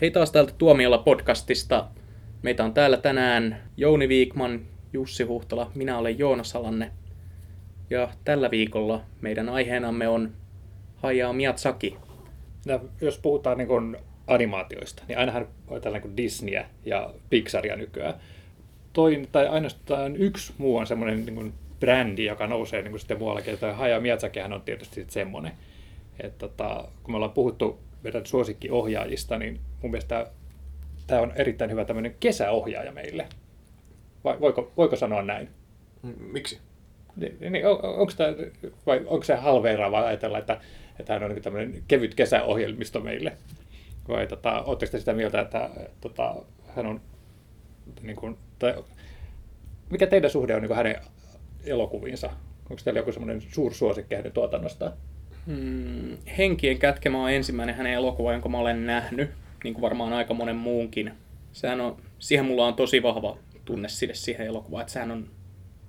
Hei taas täältä Tuomiolla podcastista. Meitä on täällä tänään Jouni Viikman, Jussi Huhtola, minä olen Joonas Alanne. Ja tällä viikolla meidän aiheenamme on Hayao Miyazaki. No, jos puhutaan niin kuin animaatioista, niin ainahan tällainen kuin Disneyä ja Pixaria nykyään. Toin, tai ainoastaan yksi muu on semmoinen niin kuin brändi, joka nousee niin kuin sitten muuallakin. Tämä Hayao Miyazakihan on tietysti semmoinen. Että tota, kun me ollaan puhuttu meidän suosikkiohjaajista, niin mun mielestä tämä on erittäin hyvä tämmöinen kesäohjaaja meille. Vai voiko, voiko sanoa näin? Miksi? Niin, niin on, onko tämä, vai onko se halveeraava ajatella, että, että hän on niin tämmöinen kevyt kesäohjelmisto meille? Vai tota, oletteko te sitä mieltä, että tota, hän on, niin kuin, tai, mikä teidän suhde on niin hänen elokuviinsa? Onko teillä joku semmoinen suursuosikki hänen tuotannosta? Hmm, Henkien kätkemä on ensimmäinen hänen elokuva, jonka mä olen nähnyt, niin kuin varmaan aika monen muunkin. Sehän on, siihen mulla on tosi vahva tunne sille siihen elokuvaan, että sehän on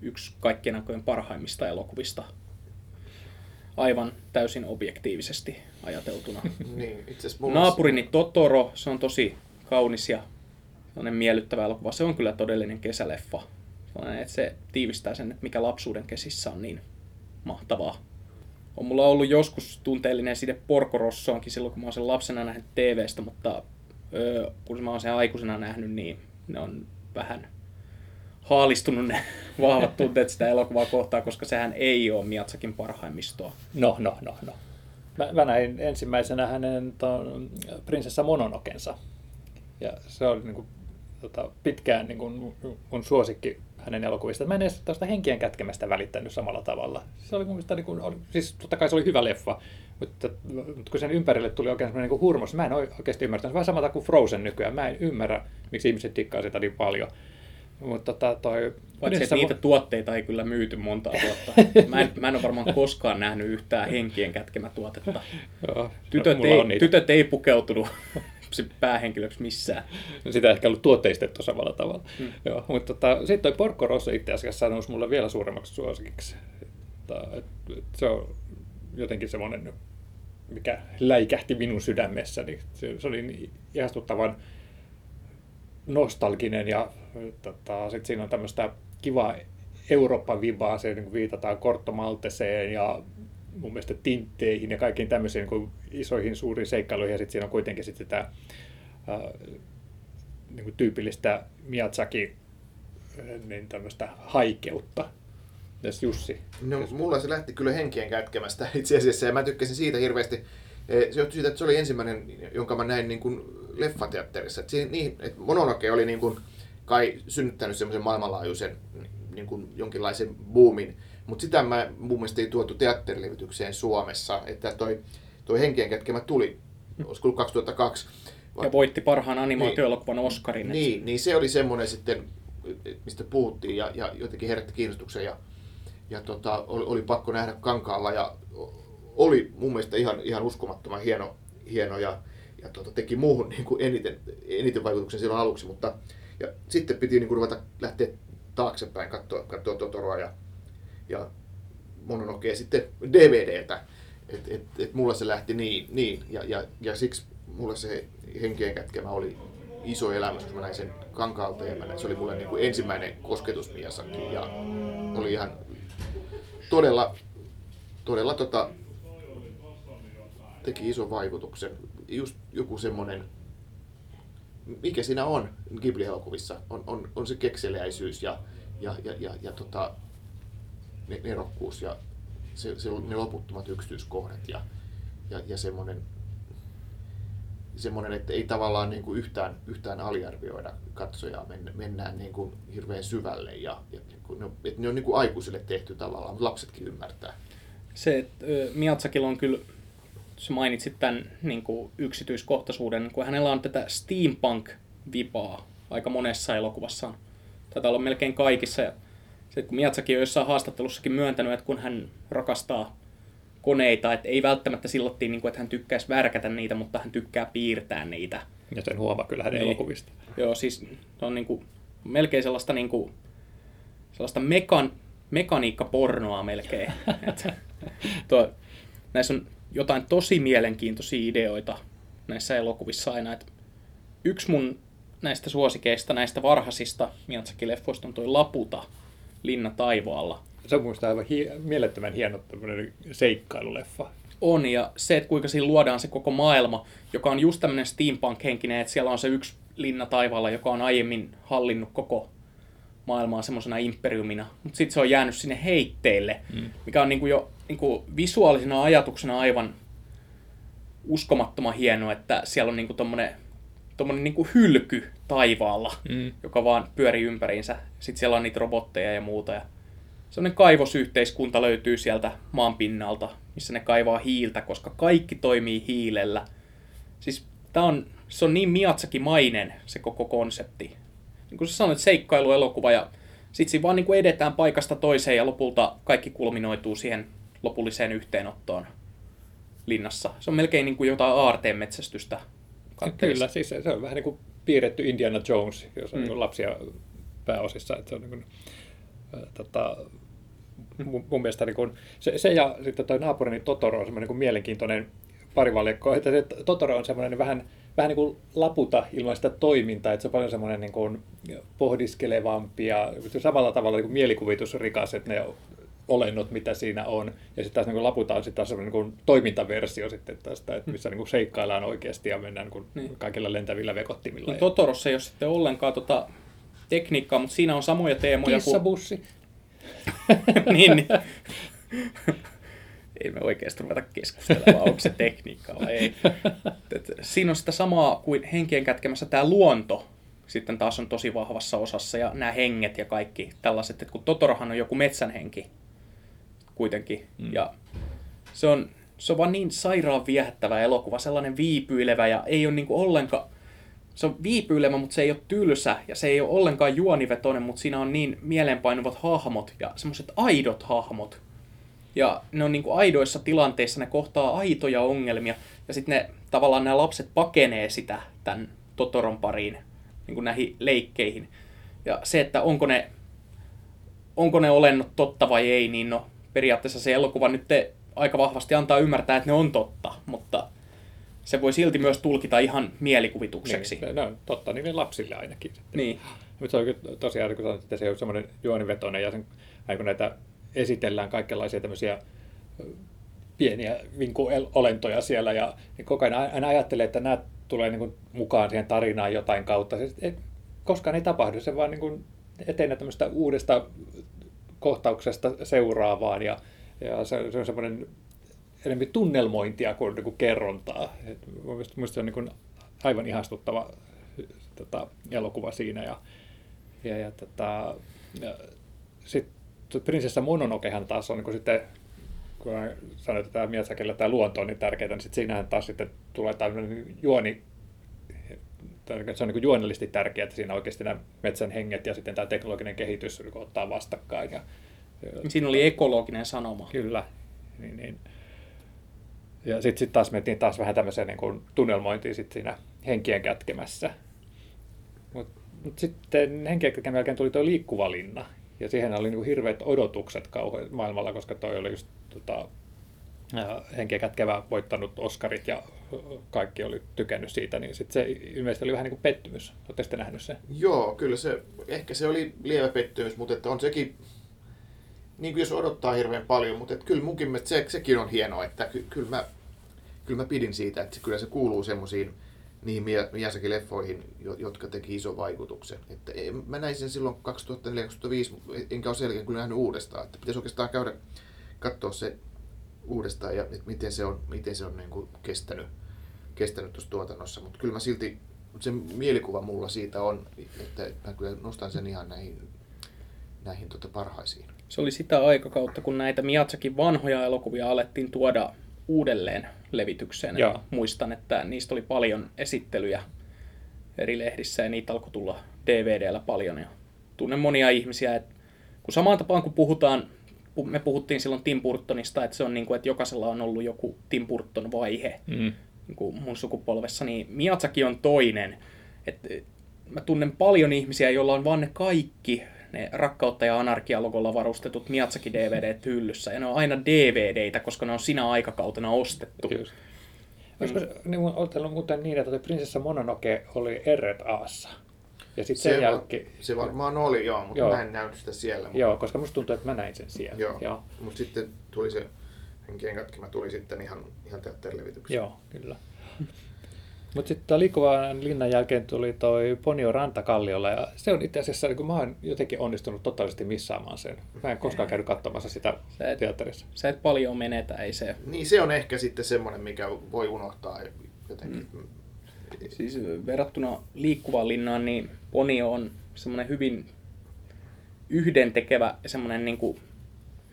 yksi kaikkien aikojen parhaimmista elokuvista. Aivan täysin objektiivisesti ajateltuna. niin, Naapurini Totoro, se on tosi kaunis ja sellainen miellyttävä elokuva. Se on kyllä todellinen kesäleffa. Sellainen, että se tiivistää sen, että mikä lapsuuden kesissä on niin mahtavaa. On mulla ollut joskus tunteellinen side Porco Rossoonkin silloin, kun mä oon sen lapsena nähnyt TVstä, mutta öö, kun mä oon sen aikuisena nähnyt, niin ne on vähän haalistunut ne vahvat tunteet sitä elokuvaa kohtaan, koska sehän ei ole Miatsakin parhaimmistoa. No, no, no, no. Mä, mä näin ensimmäisenä hänen ton, prinsessa Mononokensa. Ja se oli niin kuin, tota, pitkään niin kuin, mun suosikki hänen elokuvista. Mä en edes tuosta henkien kätkemästä välittänyt samalla tavalla. Se oli mun mielestä, niin kuin, oli, siis totta kai se oli hyvä leffa, mutta, mutta kun sen ympärille tuli oikein semmoinen niin hurmos, mä en oikeasti ymmärtänyt. Vähän samalla kuin Frozen nykyään. Mä en ymmärrä, miksi ihmiset tikkaa sitä niin paljon. Mutta tota, toi... Paitsi, että niitä tuotteita ei kyllä myyty monta vuotta. Mä en, mä en ole varmaan koskaan nähnyt yhtään henkien kätkemätuotetta. Joo, tytöt, ei, tytöt ei pukeutunut päähenkilöksi missään. Sitä ei ehkä ollut tuotteistettu samalla tavalla. Hmm. Joo, mutta tota, sitten toi Porco Rosso itse asiassa nousi mulle vielä suuremmaksi suosikiksi. Että, et, et se on jotenkin semmoinen, mikä läikähti minun sydämessäni. Se, se oli niin ihastuttavan nostalginen ja tota, sitten siinä on tämmöistä kivaa Eurooppa-vibaa, se niin viitataan Kortto Malteseen ja mun mielestä tintteihin ja kaikkiin tämmöisiin niin isoihin suuriin seikkailuihin ja sitten siinä on kuitenkin sitten sitä ää, niin kuin tyypillistä Miyazaki niin tämmöistä haikeutta. Jos Jussi? No, jos... mulla se lähti kyllä henkien kätkemästä itse asiassa ja mä tykkäsin siitä hirveästi. Se johtui siitä, että se oli ensimmäinen, jonka mä näin niin kuin leffateatterissa. Että niin, että Mononoke oli niin kuin kai synnyttänyt semmoisen maailmanlaajuisen niin kuin jonkinlaisen boomin. Mutta sitä mä mun mielestä ei tuotu teatterilevitykseen Suomessa, että toi, toi Henkien kätkemä tuli, olisiko ollut 2002. Ja voitti parhaan animaatioelokuvan niin, Oscarin. Niin, niin se oli semmoinen sitten, mistä puhuttiin ja, ja jotenkin herätti kiinnostuksen ja, ja tota, oli, oli, pakko nähdä kankaalla ja oli mun mielestä ihan, ihan uskomattoman hieno, hieno ja, ja tota, teki muuhun niin kuin eniten, eniten vaikutuksen silloin aluksi, mutta ja sitten piti niin kuin ruveta lähteä taaksepäin, katsoa, katsoa Totoroa ja, ja Mononokea sitten DVDltä. Et, et, et mulla se lähti niin, niin ja, ja, ja siksi mulla se henkien kätkemä oli iso elämys, kun mä näin sen kankaalta ja mä näin, se oli mulle niin kuin ensimmäinen kosketus Miasakin ja oli ihan todella, todella tota, teki ison vaikutuksen. Just joku semmoinen mikä siinä on Ghibli-elokuvissa, on, on, on se kekseliäisyys ja, ja, ja, ja, ja tota, nerokkuus ja se, se, ne loputtomat yksityiskohdat ja, ja, ja semmoinen, semmoinen, että ei tavallaan niin kuin yhtään, yhtään aliarvioida katsojaa, men, mennään niin kuin hirveän syvälle ja, ja niin kuin, että ne on niin kuin aikuisille tehty tavallaan, mutta lapsetkin ymmärtää. Se, että Miatsakilla on kyllä sä mainitsit tämän niin kuin yksityiskohtaisuuden, kun hänellä on tätä steampunk-vipaa aika monessa elokuvassaan. Tätä on melkein kaikissa. Ja sitten kun Miatsaki on jossain haastattelussakin myöntänyt, että kun hän rakastaa koneita, että ei välttämättä sillottiin, niin kuin, että hän tykkäisi värkätä niitä, mutta hän tykkää piirtää niitä. Ja sen huomaa kyllä hänen niin. elokuvista. Joo, siis on niin kuin, melkein sellaista, niin kuin, sellaista mekan, mekaniikkapornoa melkein. tuo, näissä on jotain tosi mielenkiintoisia ideoita näissä elokuvissa aina. Että yksi mun näistä suosikeista, näistä varhaisista Miyazaki-leffoista on toi Laputa, Linna taivaalla. Se on muista aivan hie- mielettömän hieno seikkailuleffa. On, ja se, että kuinka siinä luodaan se koko maailma, joka on just tämmöinen steampunk-henkinen, että siellä on se yksi linna taivaalla, joka on aiemmin hallinnut koko maailmaa semmoisena imperiumina, mutta sitten se on jäänyt sinne heitteille, mm. mikä on niinku jo niinku visuaalisena ajatuksena aivan uskomattoman hieno, että siellä on niinku tommonen, tommonen niinku hylky taivaalla, mm. joka vaan pyörii ympäriinsä. Sitten siellä on niitä robotteja ja muuta. Ja semmoinen kaivosyhteiskunta löytyy sieltä maan pinnalta, missä ne kaivaa hiiltä, koska kaikki toimii hiilellä. Siis tää on, se on niin Miyazaki-mainen se koko konsepti. Niin kuin sä sanoit, seikkailuelokuva ja sitten siinä vaan niin kuin edetään paikasta toiseen ja lopulta kaikki kulminoituu siihen lopulliseen yhteenottoon linnassa. Se on melkein niin kuin jotain aarteenmetsästystä. Kyllä, siis se, se on vähän niin kuin piirretty Indiana Jones, jos on mm. niin lapsia pääosissa. Että se on niin kuin, äh, tota, mun, mun mielestä niin kuin, se, se, ja sitten toi naapurini Totoro on semmoinen niin mielenkiintoinen parivaljakko, että se Totoro on semmoinen vähän, vähän niin kuin laputa ilman sitä toimintaa, että se on paljon semmoinen niin kuin pohdiskelevampi ja samalla tavalla niin kuin mielikuvitusrikas, että ne olennot, mitä siinä on. Ja sitten taas niin laputa on sitten taas semmoinen niin toimintaversio sitten tästä, että missä niin kuin seikkaillaan oikeasti ja mennään niin kuin niin. kaikilla lentävillä vekottimilla. No, Totorossa ei ole sitten ollenkaan tota tekniikkaa, mutta siinä on samoja teemoja. Kissabussi. Kuin... niin, niin. ei me oikeasti ruveta keskustelemaan, onko se tekniikka vai ei. siinä on sitä samaa kuin henkien kätkemässä tämä luonto, sitten taas on tosi vahvassa osassa ja nämä henget ja kaikki tällaiset, että kun Totorohan on joku metsänhenki kuitenkin mm. ja se on, se on vaan niin sairaan viehättävä elokuva, sellainen viipyilevä ja ei ole niinku ollenkaan, se on viipyilevä, mutta se ei ole tylsä ja se ei ole ollenkaan juonivetoinen, mutta siinä on niin mieleenpainuvat hahmot ja semmoiset aidot hahmot. Ja ne on niinku aidoissa tilanteissa, ne kohtaa aitoja ongelmia ja sitten ne tavallaan nämä lapset pakenee sitä tämän Totoron pariin niin kuin näihin leikkeihin. Ja se, että onko ne, onko ne olennut totta vai ei, niin no periaatteessa se elokuva nyt te aika vahvasti antaa ymmärtää, että ne on totta, mutta se voi silti myös tulkita ihan mielikuvitukseksi. Niin, ne on totta niille lapsille ainakin. Sitten. Niin. Mutta se on tosiaan, kun sanoit, että se on semmoinen juonivetoinen ja sen, kun näitä esitellään kaikenlaisia tämmöisiä pieniä vinkuolentoja siellä ja niin koko ajan aina ajattelee, että nämä tulee niin kuin mukaan siihen tarinaan jotain kautta. Se ei, koskaan ei tapahdu, se vaan niin kuin etenee tämmöistä uudesta kohtauksesta seuraavaan ja, ja se, se on semmoinen enemmän tunnelmointia kuin, niin kuin kerrontaa. Mielestäni se on niin kuin aivan ihastuttava tota, elokuva siinä ja, ja, ja, tota, ja sitten Prinsessa Mononokehan taas on niin kuin sitten kun sanoit, että tämä Miyazakilla tämä luonto on niin tärkeää, niin sitten siinähän taas sitten tulee tämmöinen juoni, se on niin juonellisesti tärkeää, että siinä oikeasti nämä metsän henget ja sitten tämä teknologinen kehitys niin ottaa vastakkain. Ja, siinä oli ekologinen sanoma. Kyllä. Niin, niin. Ja sitten sit taas mentiin taas vähän tämmöiseen niin kuin tunnelmointiin sit siinä henkien kätkemässä. Mutta mut sitten henkien kätkemässä jälkeen tuli tuo liikkuva linna. Ja siihen oli niin hirveät odotukset kauhean maailmalla, koska toi oli just tota, henkeä kätkevä voittanut Oscarit ja kaikki oli tykännyt siitä, niin sitten se ilmeisesti oli vähän niin kuin pettymys. Oletteko te nähnyt sen? Joo, kyllä se, ehkä se oli lievä pettymys, mutta että on sekin, niin kuin jos odottaa hirveän paljon, mutta että kyllä munkin mielestä se, sekin on hienoa, että ky, kyllä, mä, kyllä mä pidin siitä, että kyllä se kuuluu semmoisiin niihin Miyazaki-leffoihin, jotka teki ison vaikutuksen. Että mä näin sen silloin 2004-2005, enkä ole selkeä kyllä nähnyt uudestaan. Että pitäisi oikeastaan käydä katsoa se uudestaan ja että miten se on, miten se on niin kuin kestänyt, kestänyt tuossa tuotannossa. Mutta kyllä mä silti, se mielikuva mulla siitä on, että mä kyllä nostan sen ihan näihin, näihin tota parhaisiin. Se oli sitä aikakautta, kun näitä Miatsakin vanhoja elokuvia alettiin tuoda uudelleen levitykseen. Joo. Muistan, että niistä oli paljon esittelyjä eri lehdissä ja niitä alkoi tulla DVDllä paljon. Ja tunnen monia ihmisiä, että kun samaan tapaan kun puhutaan me puhuttiin silloin Tim Burtonista, että se on niin kuin, että jokaisella on ollut joku Tim Burton vaihe mm. niin kuin mun sukupolvessa, niin Miyazaki on toinen. että mä tunnen paljon ihmisiä, joilla on vaan ne kaikki ne rakkautta ja anarkia-logolla varustetut Miyazaki DVD hyllyssä, ja ne on aina DVDitä, koska ne on sinä aikakautena ostettu. Just. Olisiko se niin, muuten niin, että Prinsessa Mononoke oli RAssa? Ja sitten Se, sen va- jälkeen... se varmaan oli, joo, mutta Joo. mä en nähnyt sitä siellä. Mutta, Joo, koska musta tuntuu, että mä näin sen siellä. joo. Joo, Mutta sitten tuli se henkien katkema tuli sitten ihan, ihan teatterilevityksessä. Joo kyllä. Mutta sitten liikkuvan linnan jälkeen tuli toi Ponio Rantakalliolla ja se on itse asiassa, niin kun mä oon jotenkin onnistunut totaalisesti missaamaan sen. Mä en koskaan käynyt katsomassa sitä Sä et- teatterissa. Sä et paljon menetä, ei se. Niin se on ehkä sitten semmoinen, mikä voi unohtaa jotenkin. Mm. Siis verrattuna liikkuvaan linnaan, niin Ponio on semmoinen hyvin yhdentekevä ja semmoinen niin kuin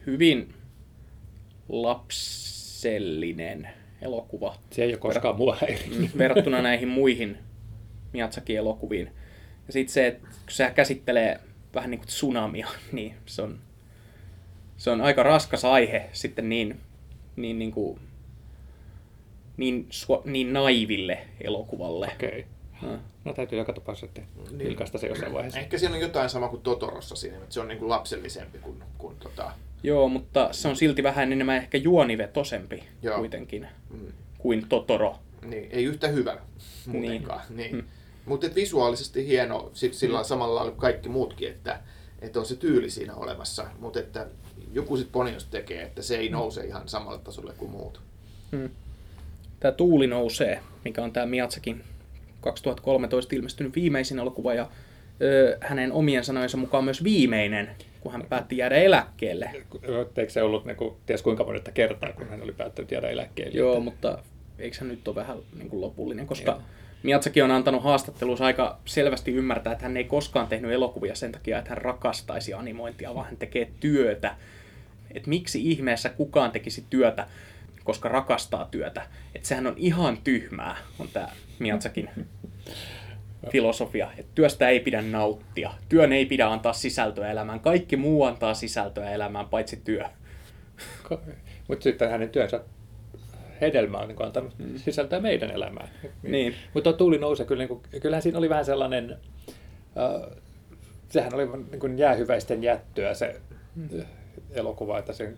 hyvin lapsellinen elokuva Se ei ole koskaan mua häirinnyt. verrattuna näihin muihin Miyazakin-elokuviin. Ja sitten se, että kun se käsittelee vähän niin kuin tsunamia, niin se on, se on aika raskas aihe sitten niin, niin, niin, kuin, niin, sua, niin naiville elokuvalle. Okei. No. No täytyy joka tapauksessa sitten Niin. vilkaista se jossain vaiheessa. Ehkä siinä on jotain sama kuin Totorossa siinä, että se on niin kuin lapsellisempi kuin, kuin tota, Joo, mutta se on silti vähän enemmän ehkä juonivetosempi Joo. kuitenkin mm, kuin Totoro. niin, ei yhtä hyvä muutenkaan. Niin. niin. Mutta visuaalisesti hieno sit sillä lailla samalla lailla kuin kaikki muutkin, että, että on se tyyli siinä olemassa, mutta että joku sitten Poniosta tekee, että se ei nouse ihan samalle tasolle kuin muut. Hmm. Tämä Tuuli nousee, mikä on tämä Miatsakin 2013 ilmestynyt viimeisin elokuva ja ö, hänen omien sanojensa mukaan myös viimeinen, kun hän päätti jäädä eläkkeelle. Eikö se ollut niin kuin, ties kuinka monetta kertaa, kun hän oli päättänyt jäädä eläkkeelle? Joo, mutta eikö hän nyt ole vähän niin kuin lopullinen, koska Joo. Miatsakin on antanut haastattelussa aika selvästi ymmärtää, että hän ei koskaan tehnyt elokuvia sen takia, että hän rakastaisi animointia, vaan hän tekee työtä. Että miksi ihmeessä kukaan tekisi työtä, koska rakastaa työtä. Että sehän on ihan tyhmää, on tämä Miatsakin filosofia. Että työstä ei pidä nauttia. Työn ei pidä antaa sisältöä elämään. Kaikki muu antaa sisältöä elämään, paitsi työ. Mutta sitten hänen työnsä hedelmä on niin kuin antanut sisältöä meidän elämään. Niin. Mutta tuo tuuli nousee kyllä, niin kuin, kyllähän siinä oli vähän sellainen, äh, sehän oli niin kuin jäähyväisten jättöä se mm. elokuva, että sen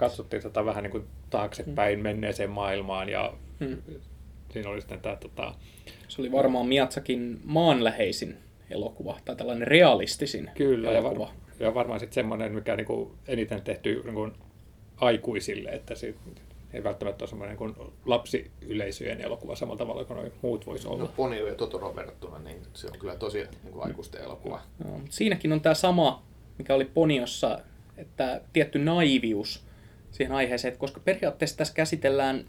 katsottiin tota vähän niin kuin taaksepäin menneeseen maailmaan ja Mm. siinä oli sitten tämä tota, Se oli varmaan Miatsakin maanläheisin elokuva, tai tällainen realistisin Kyllä, ja, elokuva. var, ja varmaan sitten semmoinen, mikä niinku eniten tehty niinku aikuisille, että se ei välttämättä ole semmoinen niin lapsiyleisöjen elokuva samalla tavalla kuin muut voisi olla. No Ponio ja Totoro verrattuna, niin se on kyllä tosi niin kuin aikuisten elokuva. Joo, mutta siinäkin on tämä sama, mikä oli Poniossa, että tietty naivius siihen aiheeseen, että koska periaatteessa tässä käsitellään,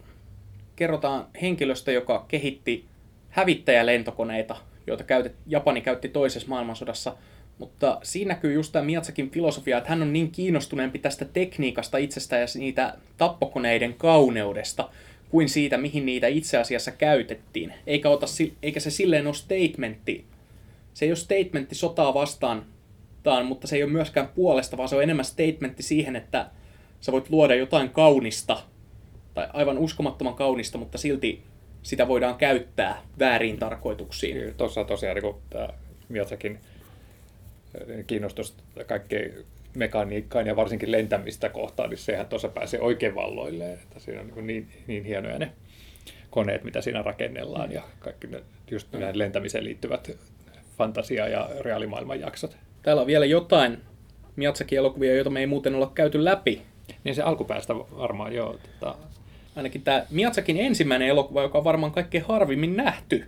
kerrotaan henkilöstä, joka kehitti hävittäjälentokoneita, joita käytet, Japani käytti toisessa maailmansodassa, mutta siinä näkyy just tämä Miatsakin filosofia, että hän on niin kiinnostuneempi tästä tekniikasta itsestä ja niitä tappokoneiden kauneudesta, kuin siitä, mihin niitä itse asiassa käytettiin. Eikä, ota, eikä se silleen ole statementti se ei ole statementti sotaa vastaan, taan, mutta se ei ole myöskään puolesta, vaan se on enemmän statementti siihen, että sä voit luoda jotain kaunista, tai aivan uskomattoman kaunista, mutta silti sitä voidaan käyttää väärin tarkoituksiin. Tuossa tosiaan niin tämä Miatsakin kiinnostus kaikkeen mekaniikkaan ja varsinkin lentämistä kohtaan, niin sehän tuossa pääsee oikein valloille. Että siinä on niin, niin, niin hienoja ne koneet, mitä siinä rakennellaan ja kaikki ne, just nämä lentämiseen liittyvät fantasia- ja reaalimaailman jaksot. Täällä on vielä jotain Miatsakin elokuvia, joita me ei muuten olla käyty läpi. Niin se alkupäästä varmaan joo. Tota, Ainakin tämä Miatsakin ensimmäinen elokuva, joka on varmaan kaikkein harvimmin nähty.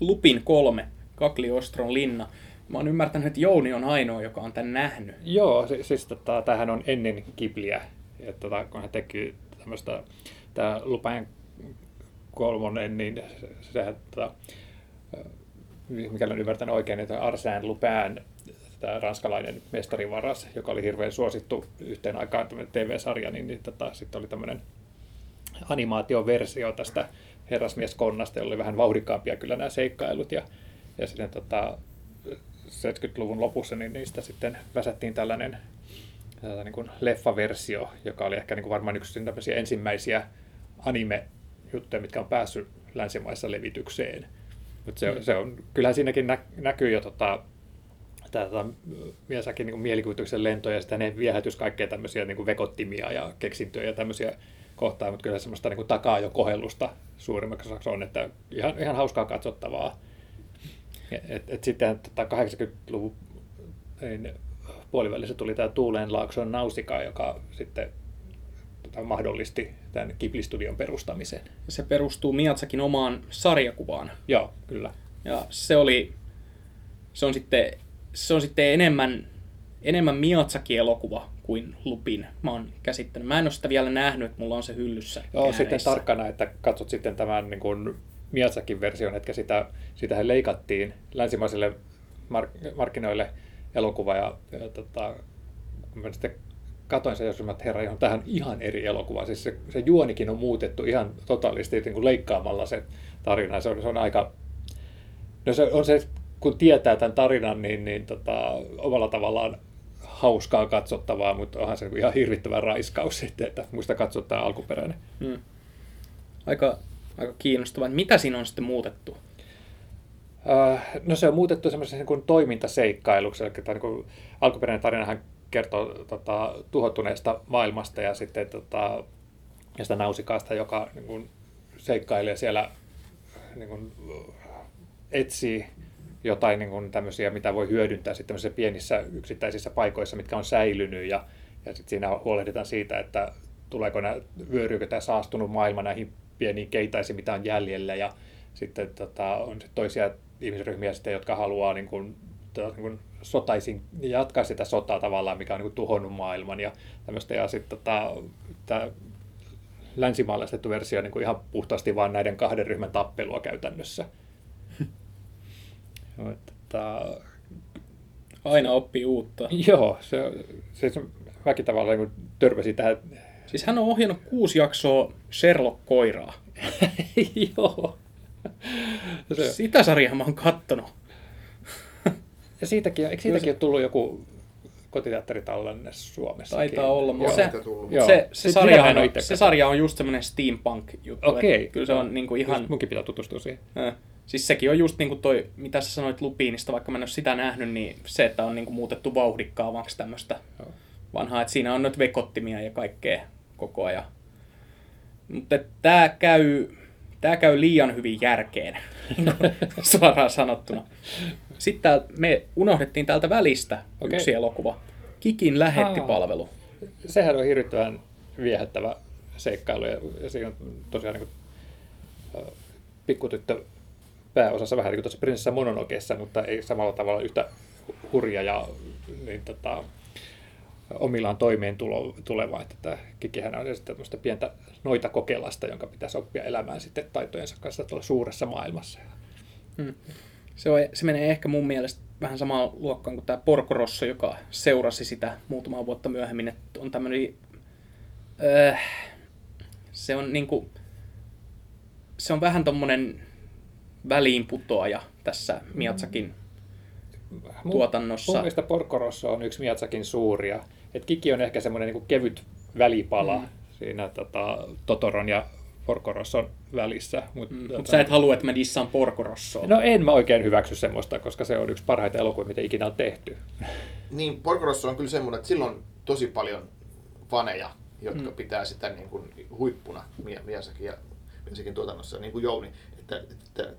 Lupin kolme, Kakliostron linna. Mä oon ymmärtänyt, että Jouni on ainoa, joka on tämän nähnyt. Joo, si- siis tota, tämähän on ennen Kibliä, että tota, kun hän teki tämmöistä, tämä Lupain kolmonen, niin se- sehän, tota, mikäli olen ymmärtänyt oikein, että Arsène Lupin, tämä ranskalainen mestarivaras, joka oli hirveän suosittu yhteen aikaan TV-sarja, niin, niin tota, sitten oli tämmöinen animaatioversio tästä herrasmieskonnasta, jolla oli vähän vauhdikkaampia kyllä nämä seikkailut, ja, ja sitten tota, 70-luvun lopussa niin niistä sitten väsättiin tällainen niin kuin leffaversio, joka oli ehkä niin kuin varmaan yksi tämmöisiä ensimmäisiä anime-juttuja, mitkä on päässyt länsimaissa levitykseen. Mutta se, se on, kyllähän siinäkin nä, näkyy jo tota, tämä tota, Miasakin niin mielikuvituksen lentoja ja sitten ne viehätys kaikkea tämmöisiä niin kuin vekottimia ja keksintöjä ja tämmöisiä kohtaa, mutta kyllä semmoista niin kuin takaa jo kohellusta suurimmaksi osaksi on, että ihan, ihan hauskaa katsottavaa. Et, et sitten tota 80-luvun niin puolivälissä tuli tämä Tuuleen Laakson nausika, joka sitten tota, mahdollisti tämän Ghibli-studion perustamisen. Se perustuu Miatsakin omaan sarjakuvaan. Joo, kyllä. Ja se oli, se on sitten, se on sitten enemmän, enemmän Miyazaki-elokuva kuin Lupin. Mä oon käsittänyt. Mä en ole sitä vielä nähnyt, että mulla on se hyllyssä. Joo, sitten tarkkana, että katsot sitten tämän niin kuin Miyazakin version, että sitä, sitähän leikattiin länsimaisille mark- markkinoille elokuva ja, ja tota, kun mä sitten katoin sen, jos mä, että herra, ihan tähän ihan eri elokuva. Siis se, se juonikin on muutettu ihan totaalisti niin kuin leikkaamalla se tarina. Se on, se on aika, no se on se, kun tietää tämän tarinan, niin, niin tota, omalla tavallaan hauskaa katsottavaa, mutta onhan se ihan hirvittävä raiskaus sitten, että muista katsoa tämä alkuperäinen. Hmm. Aika, aika kiinnostavaa. Mitä siinä on sitten muutettu? Uh, no se on muutettu semmoisen niin kuin toimintaseikkailuksi, eli tämä niin kuin, alkuperäinen tarinahan kertoo tota, tuhottuneesta maailmasta ja sitten tota, ja sitä nausikaasta, joka niin kuin, seikkailee siellä niin kuin, etsii jotain niin kuin, tämmöisiä, mitä voi hyödyntää sitten pienissä yksittäisissä paikoissa, mitkä on säilynyt ja, ja sitten siinä huolehditaan siitä, että tuleeko nämä, vyöryykö tämä saastunut maailma näihin pieniin keitaisiin, mitä on jäljellä ja sitten tota, on sit toisia ihmisryhmiä sitten, jotka haluaa niin kuin, niin kuin sotaisin jatkaa sitä sotaa tavallaan, mikä on niin kuin tuhonnut maailman ja tämmöistä. Ja sitten tota, tämä länsimaalaistettu versio niin kuin ihan puhtaasti vaan näiden kahden ryhmän tappelua käytännössä. Tota, Aina oppii uutta. joo, se, se, se mäkin tavallaan niin törmäsin tähän. Siis hän on ohjannut kuusi jaksoa Sherlock-koiraa. joo. Se... Sitä sarjaa mä oon kattonut. Ja siitäkin, eikö siitäkin se... ole tullut joku kotiteatteritallenne Suomessa? Taitaa olla, mutta se, Joo. se, se, sarja on, se sarja on just semmoinen steampunk-juttu. Okei. Kyllä se on niinku ihan... Just munkin pitää tutustua siihen. Äh. Siis sekin on just niinku toi, mitä sä sanoit Lupinista, vaikka mä en ole sitä nähnyt, niin se, että on niinku muutettu vauhdikkaavaksi tämmöistä vanhaa, että siinä on nyt vekottimia ja kaikkea koko ajan. Mutta tämä käy, tää käy liian hyvin järkeen, suoraan sanottuna. Sitten me unohdettiin täältä välistä okay. yksi elokuva. Kikin lähettipalvelu. Sehän on hirvittävän viehättävä seikkailu ja, ja siinä on tosiaan niin kuin, pikkutyttö pääosassa vähän niin kuin tuossa Prinsessa Mononokeessa, mutta ei samalla tavalla yhtä hurja ja niin, tota, omillaan toimeen tuleva. Että Kikihän on tämmöistä pientä noita kokelasta, jonka pitäisi oppia elämään sitten taitojensa kanssa tuolla suuressa maailmassa. Hmm. Se, on, se menee ehkä mun mielestä vähän samaan luokkaan kuin tämä Porco Rosso, joka seurasi sitä muutamaa vuotta myöhemmin, että on tämmöinen... Öö, se on niinku... Se on vähän tommonen väliinputoaja tässä Miatsakin mun, tuotannossa. Mun mielestä Porco Rosso on yksi Miatsakin suuria. Et Kiki on ehkä semmoinen niinku kevyt välipala mm. siinä tota, Totoron ja Porcorosson välissä. Mutta mm, mut sä et halua, että mä dissaan Porcorossoa. No en mä oikein hyväksy semmoista, koska se on yksi parhaita elokuvia, mitä ikinä on tehty. Niin, Porcorosso on kyllä semmoinen, että silloin on tosi paljon faneja, jotka mm. pitää sitä niin kuin huippuna Miasakin ja Miasakin tuotannossa, niin kuin Jouni.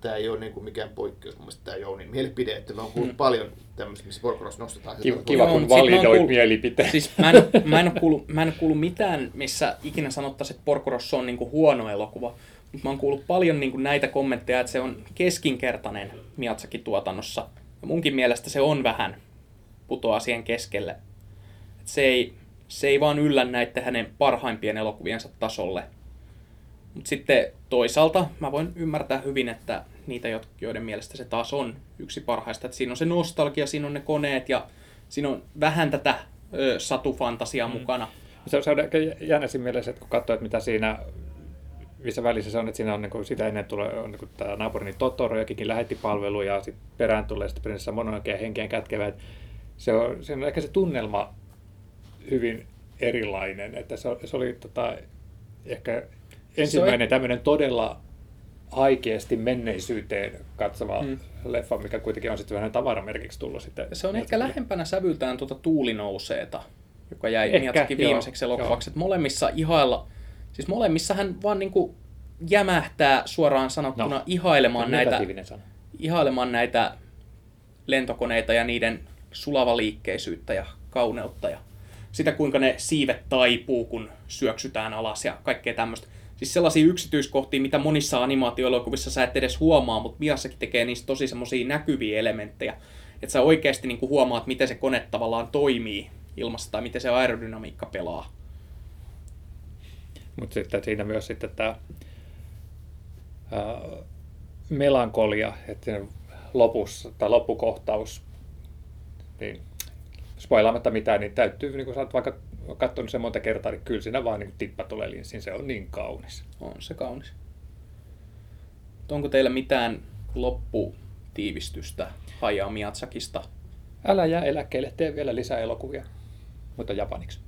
Tämä ei ole niin kuin mikään poikkeus mun mielestä tämä Jounin mielipide, että mä oon kuullut mm. paljon tämmöistä, missä Porcorosso nostetaan. Kiva, kiva kun validoit kuullut, mielipiteen. Siis mä en, mä, en kuullut, mä en ole kuullut mitään, missä ikinä sanottaisiin, että Porcorosso on niin kuin huono elokuva. Mutta mä oon kuullut paljon niin kuin näitä kommentteja, että se on keskinkertainen Miatsakin tuotannossa. Ja munkin mielestä se on vähän putoaa siihen keskelle. Et se, ei, se ei vaan yllä näiden hänen parhaimpien elokuviensa tasolle. Mutta sitten toisaalta mä voin ymmärtää hyvin, että niitä, joiden mielestä se taas on yksi parhaista. Että siinä on se nostalgia, siinä on ne koneet ja siinä on vähän tätä ö, satufantasiaa mm. mukana. Se, se on ehkä jännä siinä mielessä, että kun katsoo, että mitä siinä missä välissä se on, että siinä on niin kuin, sitä ennen tulee on, niin kuin, tämä naapurini Totoro, jokin lähetti palvelu ja sitten perään tulee sitten prinsessa Mononoke ja henkien kätkevä. Se on, se on ehkä se tunnelma hyvin erilainen, että se, se oli tota, ehkä ensimmäinen tämmöinen todella haikeasti menneisyyteen katsova hmm. leffa, mikä kuitenkin on sitten vähän tavaramerkiksi tullut sitten. Se on ehkä lähempänä sävyltään tuota Tuuli nouseeta, joka jäi Miatsakin viimeiseksi elokuvaksi. Molemmissa ihailla Siis molemmissa hän vaan niinku jämähtää suoraan sanottuna No, ihailemaan näitä, sana. ihailemaan näitä lentokoneita ja niiden sulavaliikkeisyyttä ja kauneutta ja sitä, kuinka ne siivet taipuu, kun syöksytään alas ja kaikkea tämmöistä. Siis sellaisia yksityiskohtia, mitä monissa animaatioelokuvissa sä et edes huomaa, mutta Miassakin tekee niistä tosi semmoisia näkyviä elementtejä. Että sä oikeasti niinku huomaat, miten se kone tavallaan toimii ilmassa tai miten se aerodynamiikka pelaa. Mutta sitten siinä myös sitten tämä melankolia, että lopussa, tai loppukohtaus, niin spoilaamatta mitään, niin täytyy, niin kun sä oot vaikka katsonut sen monta kertaa, niin kyllä siinä vaan niin tippa tulee linssiin, se on niin kaunis. On se kaunis. Onko teillä mitään lopputiivistystä Hayao Miyazakista? Älä jää eläkkeelle, tee vielä lisää elokuvia, mutta japaniksi.